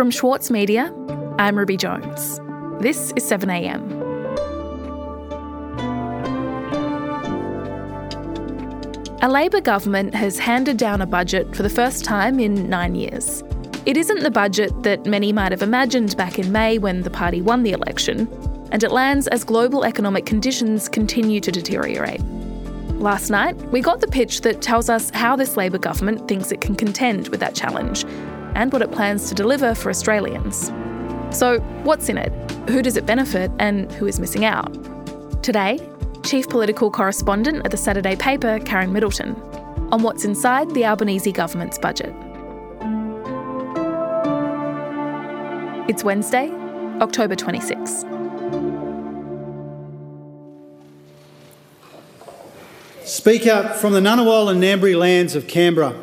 From Schwartz Media, I'm Ruby Jones. This is 7am. A Labor government has handed down a budget for the first time in nine years. It isn't the budget that many might have imagined back in May when the party won the election, and it lands as global economic conditions continue to deteriorate. Last night, we got the pitch that tells us how this Labor government thinks it can contend with that challenge and what it plans to deliver for Australians. So, what's in it? Who does it benefit and who is missing out? Today, Chief Political Correspondent at the Saturday paper, Karen Middleton, on what's inside the Albanese government's budget. It's Wednesday, October 26. Speaker, from the Ngunnawal and Ngambri lands of Canberra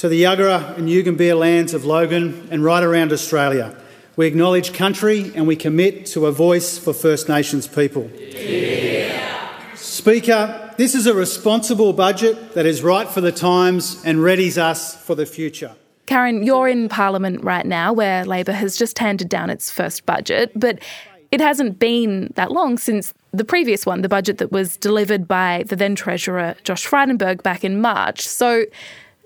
to the Yagara and Yugambeh lands of Logan and right around Australia, we acknowledge country and we commit to a voice for First Nations people. Yeah. Speaker, this is a responsible budget that is right for the times and readies us for the future. Karen, you're in Parliament right now where Labor has just handed down its first budget, but it hasn't been that long since the previous one, the budget that was delivered by the then Treasurer Josh Frydenberg back in March. So,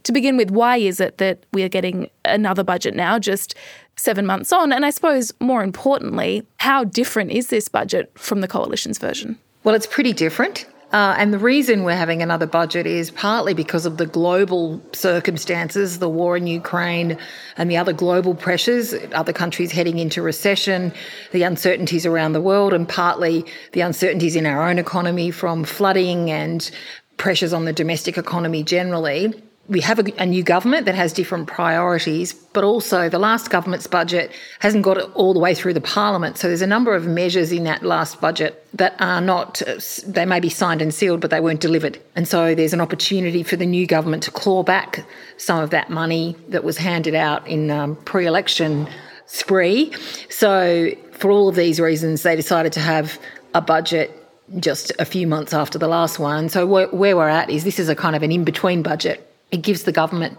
to begin with, why is it that we are getting another budget now, just seven months on? And I suppose more importantly, how different is this budget from the Coalition's version? Well, it's pretty different. Uh, and the reason we're having another budget is partly because of the global circumstances, the war in Ukraine and the other global pressures, other countries heading into recession, the uncertainties around the world, and partly the uncertainties in our own economy from flooding and pressures on the domestic economy generally we have a, a, new government that has different priorities, but also the last government's budget hasn't got it all the way through the parliament. So there's a number of measures in that last budget that are not, they may be signed and sealed, but they weren't delivered. And so there's an opportunity for the new government to claw back some of that money that was handed out in um, pre election spree. So for all of these reasons, they decided to have a budget just a few months after the last one. So where, where we're at is this is a kind of an in between budget it gives the government,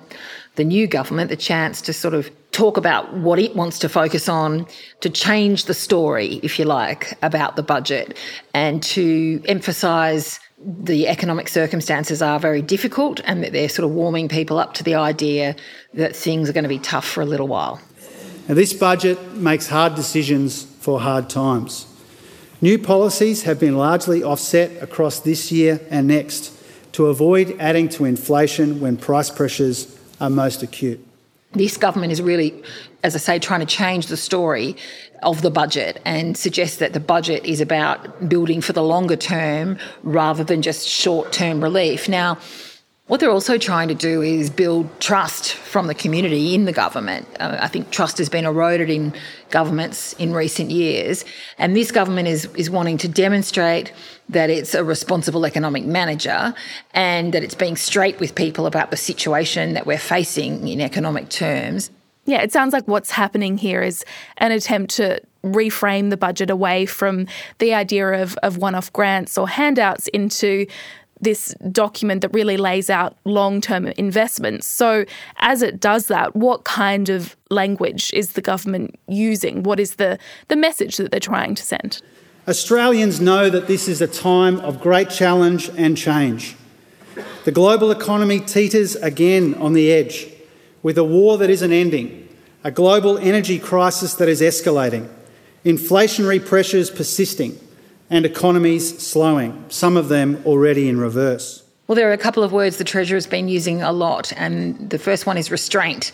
the new government, the chance to sort of talk about what it wants to focus on, to change the story, if you like, about the budget, and to emphasise the economic circumstances are very difficult and that they're sort of warming people up to the idea that things are going to be tough for a little while. Now, this budget makes hard decisions for hard times. New policies have been largely offset across this year and next to avoid adding to inflation when price pressures are most acute. This government is really, as I say, trying to change the story of the budget and suggest that the budget is about building for the longer term rather than just short term relief. Now, what they're also trying to do is build trust from the community in the government. Uh, I think trust has been eroded in governments in recent years, and this government is, is wanting to demonstrate that it's a responsible economic manager and that it's being straight with people about the situation that we're facing in economic terms. Yeah, it sounds like what's happening here is an attempt to reframe the budget away from the idea of, of one off grants or handouts into this document that really lays out long term investments. So, as it does that, what kind of language is the government using? What is the, the message that they're trying to send? Australians know that this is a time of great challenge and change. The global economy teeters again on the edge, with a war that isn't ending, a global energy crisis that is escalating, inflationary pressures persisting and economies slowing, some of them already in reverse. Well, there are a couple of words the Treasurer has been using a lot, and the first one is restraint.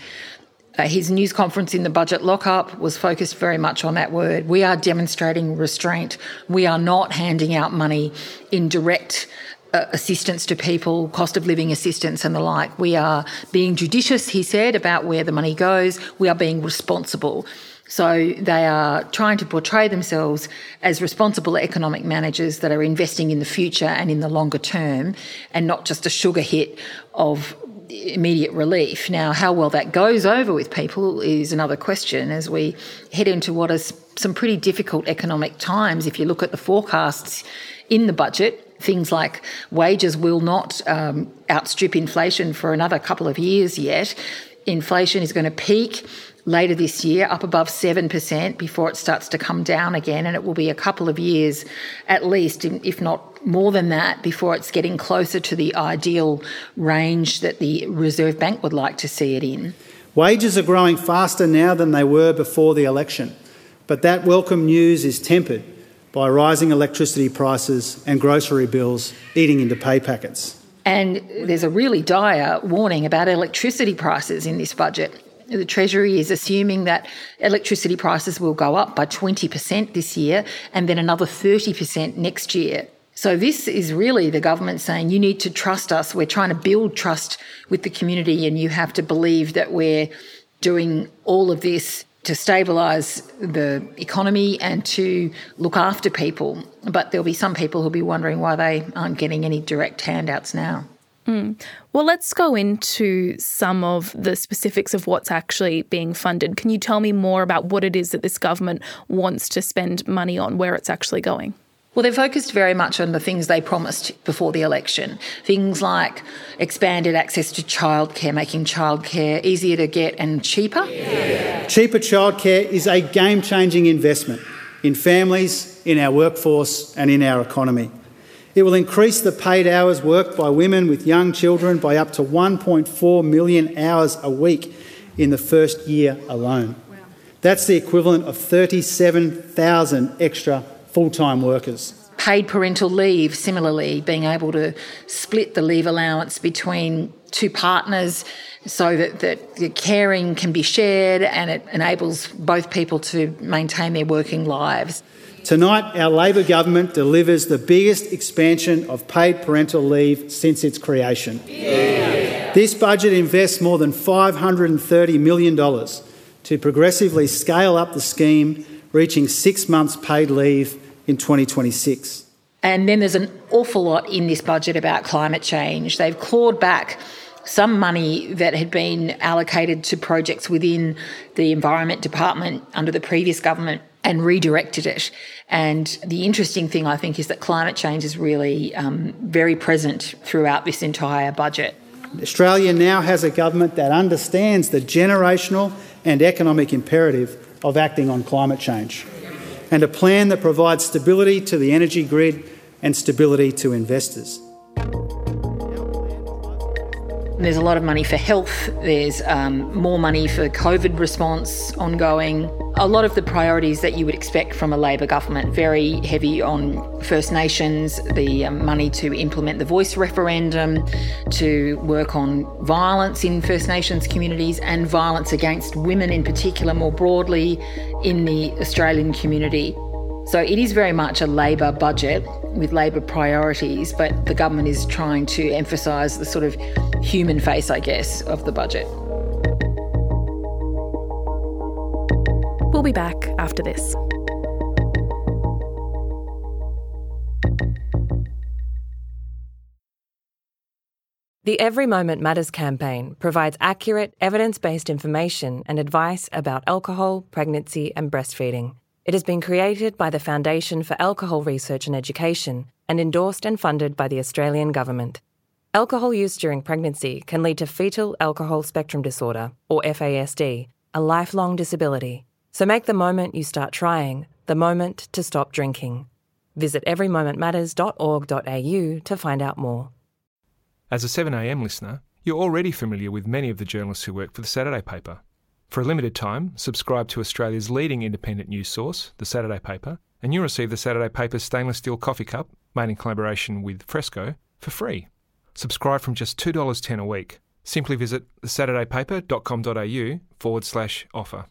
Uh, his news conference in the budget lockup was focused very much on that word. We are demonstrating restraint. We are not handing out money in direct uh, assistance to people, cost of living assistance and the like. We are being judicious, he said, about where the money goes. We are being responsible. So they are trying to portray themselves as responsible economic managers that are investing in the future and in the longer term and not just a sugar hit of immediate relief. Now, how well that goes over with people is another question as we head into what is some pretty difficult economic times. If you look at the forecasts in the budget, things like wages will not um, outstrip inflation for another couple of years yet. Inflation is going to peak later this year, up above 7% before it starts to come down again. And it will be a couple of years at least, if not more than that, before it's getting closer to the ideal range that the Reserve Bank would like to see it in. Wages are growing faster now than they were before the election, but that welcome news is tempered by rising electricity prices and grocery bills eating into pay packets. And there's a really dire warning about electricity prices in this budget. The Treasury is assuming that electricity prices will go up by 20% this year and then another 30% next year. So, this is really the government saying you need to trust us. We're trying to build trust with the community, and you have to believe that we're doing all of this to stabilise the economy and to look after people. But there'll be some people who'll be wondering why they aren't getting any direct handouts now. Mm. Well, let's go into some of the specifics of what's actually being funded. Can you tell me more about what it is that this government wants to spend money on, where it's actually going? Well, they're focused very much on the things they promised before the election. Things like expanded access to childcare, making childcare easier to get and cheaper. Yeah. Cheaper childcare is a game changing investment in families, in our workforce, and in our economy. It will increase the paid hours worked by women with young children by up to 1.4 million hours a week in the first year alone. Wow. That's the equivalent of 37,000 extra full time workers. Paid parental leave, similarly, being able to split the leave allowance between two partners so that, that the caring can be shared and it enables both people to maintain their working lives. Tonight, our Labor government delivers the biggest expansion of paid parental leave since its creation. Yeah. This budget invests more than $530 million to progressively scale up the scheme, reaching six months paid leave in 2026. And then there's an awful lot in this budget about climate change. They've clawed back some money that had been allocated to projects within the Environment Department under the previous government and redirected it. And the interesting thing, I think, is that climate change is really um, very present throughout this entire budget. Australia now has a government that understands the generational and economic imperative of acting on climate change and a plan that provides stability to the energy grid and stability to investors. There's a lot of money for health, there's um, more money for COVID response ongoing. A lot of the priorities that you would expect from a Labor government, very heavy on First Nations, the um, money to implement the voice referendum, to work on violence in First Nations communities and violence against women in particular, more broadly in the Australian community. So it is very much a Labor budget with Labor priorities, but the government is trying to emphasise the sort of human face, I guess, of the budget. We'll be back after this. The Every Moment Matters campaign provides accurate, evidence based information and advice about alcohol, pregnancy, and breastfeeding. It has been created by the Foundation for Alcohol Research and Education and endorsed and funded by the Australian Government. Alcohol use during pregnancy can lead to fetal alcohol spectrum disorder, or FASD, a lifelong disability. So make the moment you start trying the moment to stop drinking. Visit everymomentmatters.org.au to find out more. As a 7am listener, you're already familiar with many of the journalists who work for the Saturday paper. For a limited time, subscribe to Australia's leading independent news source, The Saturday Paper, and you'll receive The Saturday Paper's stainless steel coffee cup, made in collaboration with Fresco, for free. Subscribe from just $2.10 a week. Simply visit thesaturdaypaper.com.au forward slash offer.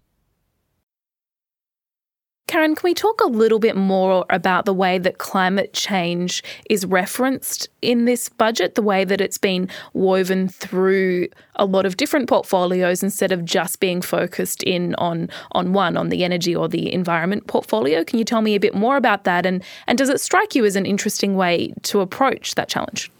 Karen, can we talk a little bit more about the way that climate change is referenced in this budget, the way that it's been woven through a lot of different portfolios instead of just being focused in on on one, on the energy or the environment portfolio? Can you tell me a bit more about that and, and does it strike you as an interesting way to approach that challenge?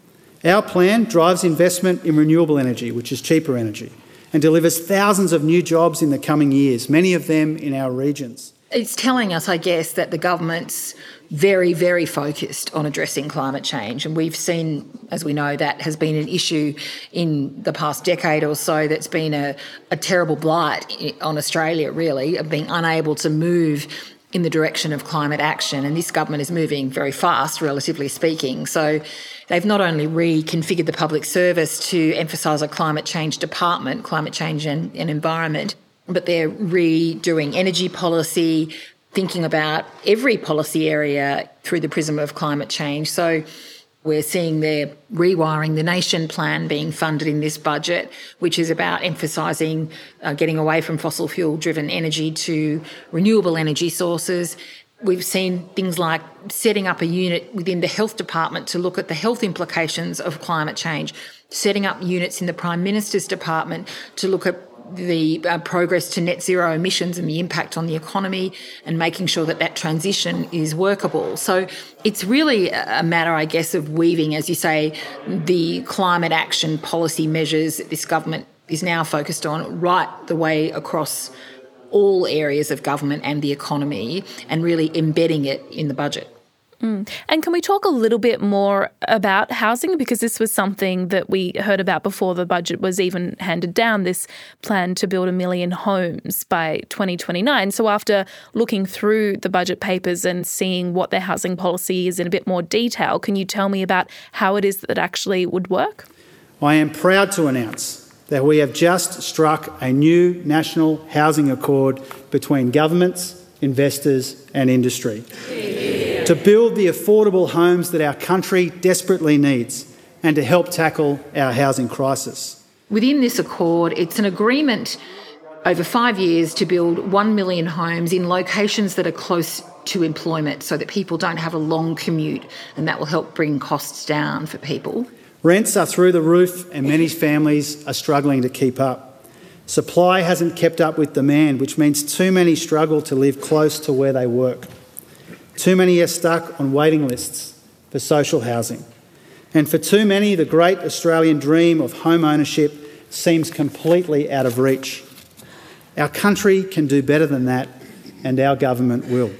Our plan drives investment in renewable energy, which is cheaper energy, and delivers thousands of new jobs in the coming years, many of them in our regions. It's telling us, I guess, that the government's very, very focused on addressing climate change. And we've seen, as we know, that has been an issue in the past decade or so that's been a, a terrible blight on Australia, really, of being unable to move in the direction of climate action. And this government is moving very fast, relatively speaking. So they've not only reconfigured the public service to emphasise a climate change department, climate change and, and environment, but they're redoing energy policy, thinking about every policy area through the prism of climate change. So we're seeing their rewiring the nation plan being funded in this budget, which is about emphasising uh, getting away from fossil fuel driven energy to renewable energy sources. We've seen things like setting up a unit within the health department to look at the health implications of climate change, setting up units in the Prime Minister's department to look at the uh, progress to net zero emissions and the impact on the economy and making sure that that transition is workable. So it's really a matter, I guess, of weaving, as you say, the climate action policy measures that this government is now focused on right the way across all areas of government and the economy and really embedding it in the budget. Mm. And can we talk a little bit more about housing? Because this was something that we heard about before the budget was even handed down this plan to build a million homes by 2029. So, after looking through the budget papers and seeing what their housing policy is in a bit more detail, can you tell me about how it is that it actually would work? I am proud to announce that we have just struck a new national housing accord between governments, investors, and industry to build the affordable homes that our country desperately needs and to help tackle our housing crisis. Within this accord, it's an agreement over five years to build 1 million homes in locations that are close to employment so that people don't have a long commute and that will help bring costs down for people. Rents are through the roof and many families are struggling to keep up. Supply hasn't kept up with demand, which means too many struggle to live close to where they work. Too many are stuck on waiting lists for social housing. And for too many, the great Australian dream of home ownership seems completely out of reach. Our country can do better than that, and our government will.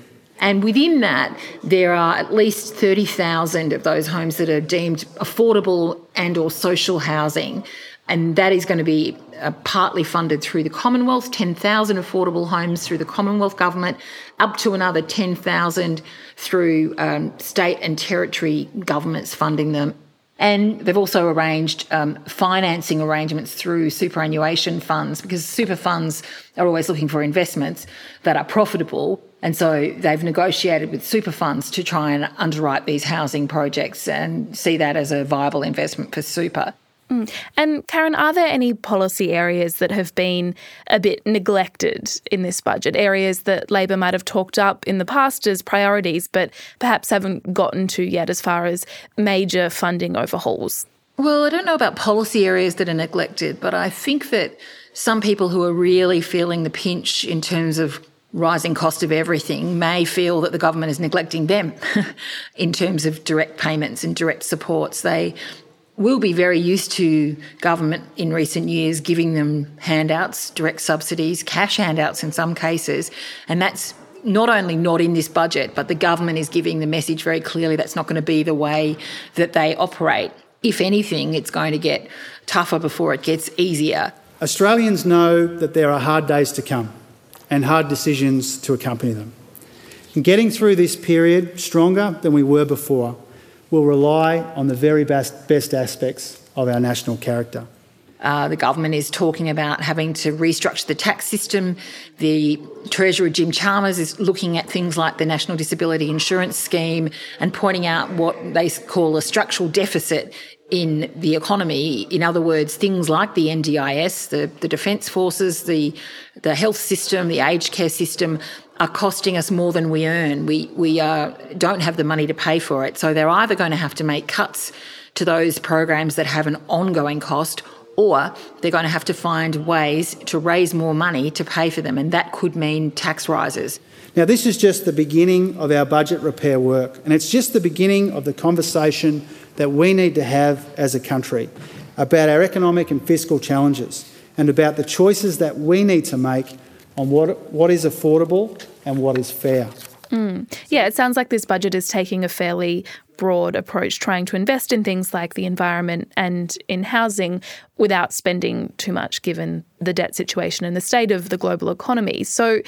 And within that, there are at least 30,000 of those homes that are deemed affordable and or social housing. And that is going to be uh, partly funded through the Commonwealth, 10,000 affordable homes through the Commonwealth government, up to another 10,000 through um, state and territory governments funding them. And they've also arranged um, financing arrangements through superannuation funds because super funds are always looking for investments that are profitable. And so they've negotiated with super funds to try and underwrite these housing projects and see that as a viable investment for super. Mm. And Karen, are there any policy areas that have been a bit neglected in this budget? Areas that Labor might have talked up in the past as priorities, but perhaps haven't gotten to yet as far as major funding overhauls? Well, I don't know about policy areas that are neglected, but I think that some people who are really feeling the pinch in terms of rising cost of everything may feel that the government is neglecting them in terms of direct payments and direct supports. They will be very used to government in recent years giving them handouts, direct subsidies, cash handouts in some cases, and that's not only not in this budget, but the government is giving the message very clearly that's not going to be the way that they operate. If anything, it's going to get tougher before it gets easier. Australians know that there are hard days to come and hard decisions to accompany them. And getting through this period stronger than we were before will rely on the very best, best aspects of our national character. Uh, the government is talking about having to restructure the tax system. The Treasurer Jim Chalmers is looking at things like the National Disability Insurance Scheme and pointing out what they call a structural deficit in the economy. In other words, things like the NDIS, the, the Defence Forces, the, the health system, the aged care system are costing us more than we earn. We, we uh, don't have the money to pay for it. So they're either going to have to make cuts to those programs that have an ongoing cost or they're going to have to find ways to raise more money to pay for them, and that could mean tax rises. Now, this is just the beginning of our budget repair work, and it's just the beginning of the conversation that we need to have as a country about our economic and fiscal challenges and about the choices that we need to make on what, what is affordable and what is fair. Mm. Yeah, it sounds like this budget is taking a fairly broad approach, trying to invest in things like the environment and in housing without spending too much given the debt situation and the state of the global economy. So,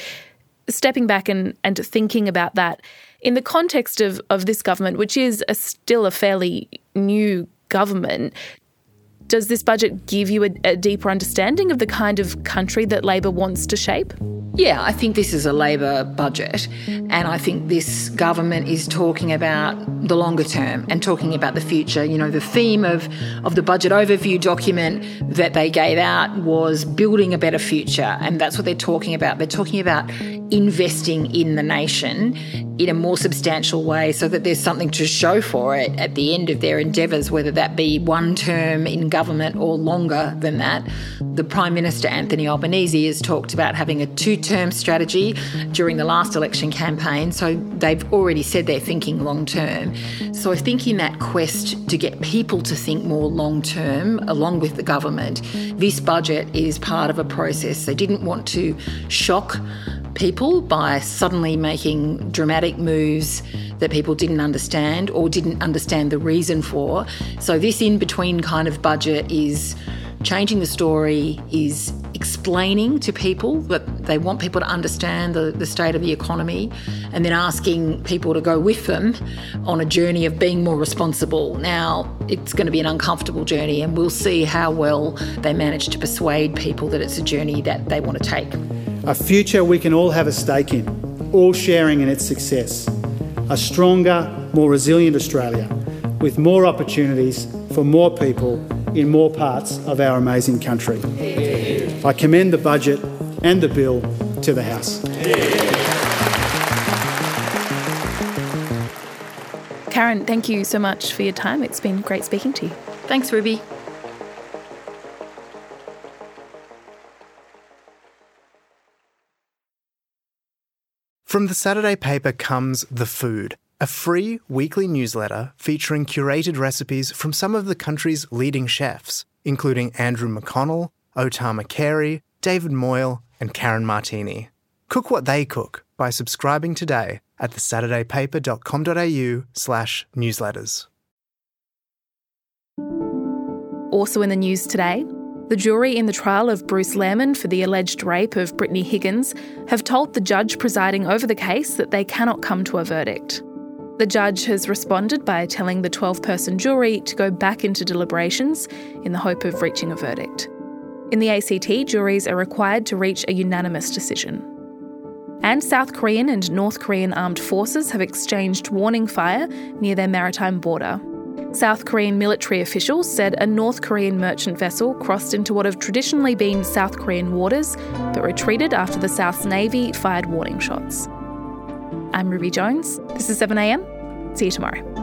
stepping back and, and thinking about that in the context of, of this government, which is a, still a fairly new government, does this budget give you a, a deeper understanding of the kind of country that Labor wants to shape? Yeah, I think this is a Labor budget, and I think this government is talking about the longer term and talking about the future. You know, the theme of, of the budget overview document that they gave out was building a better future, and that's what they're talking about. They're talking about investing in the nation in a more substantial way so that there's something to show for it at the end of their endeavours, whether that be one term in government or longer than that. The Prime Minister, Anthony Albanese, has talked about having a two term strategy during the last election campaign, so they've already said they're thinking long term. So I think in that quest to get people to think more long term, along with the government, this budget is part of a process. They didn't want to shock people by suddenly making dramatic moves that people didn't understand or didn't understand the reason for. So, this in between kind of budget is changing the story, is explaining to people that they want people to understand the, the state of the economy, and then asking people to go with them on a journey of being more responsible. Now, it's going to be an uncomfortable journey, and we'll see how well they manage to persuade people that it's a journey that they want to take a future we can all have a stake in, all sharing in its success. A stronger, more resilient Australia with more opportunities for more people in more parts of our amazing country. I commend the budget and the bill to the House. Karen, thank you so much for your time. It's been great speaking to you. Thanks, Ruby. From the Saturday paper comes The Food, a free weekly newsletter featuring curated recipes from some of the country's leading chefs, including Andrew McConnell, Otama Carey, David Moyle, and Karen Martini. Cook what they cook by subscribing today at thesaturdaypaper.com.au slash newsletters. Also in the news today, the jury in the trial of Bruce Lehrmann for the alleged rape of Brittany Higgins have told the judge presiding over the case that they cannot come to a verdict. The judge has responded by telling the 12 person jury to go back into deliberations in the hope of reaching a verdict. In the ACT, juries are required to reach a unanimous decision. And South Korean and North Korean armed forces have exchanged warning fire near their maritime border. South Korean military officials said a North Korean merchant vessel crossed into what have traditionally been South Korean waters, but retreated after the South's Navy fired warning shots. I'm Ruby Jones. This is 7am. See you tomorrow.